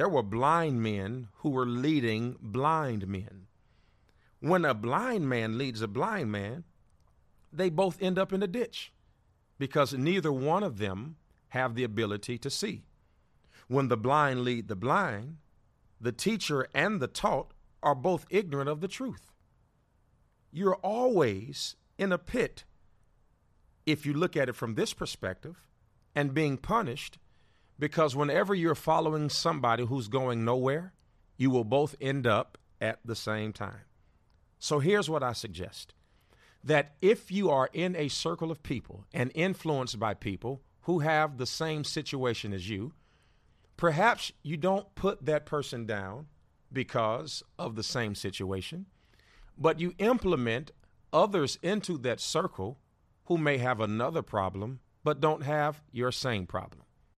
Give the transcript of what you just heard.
there were blind men who were leading blind men. When a blind man leads a blind man, they both end up in a ditch because neither one of them have the ability to see. When the blind lead the blind, the teacher and the taught are both ignorant of the truth. You're always in a pit if you look at it from this perspective and being punished because whenever you're following somebody who's going nowhere, you will both end up at the same time. So here's what I suggest that if you are in a circle of people and influenced by people who have the same situation as you, perhaps you don't put that person down because of the same situation, but you implement others into that circle who may have another problem but don't have your same problem.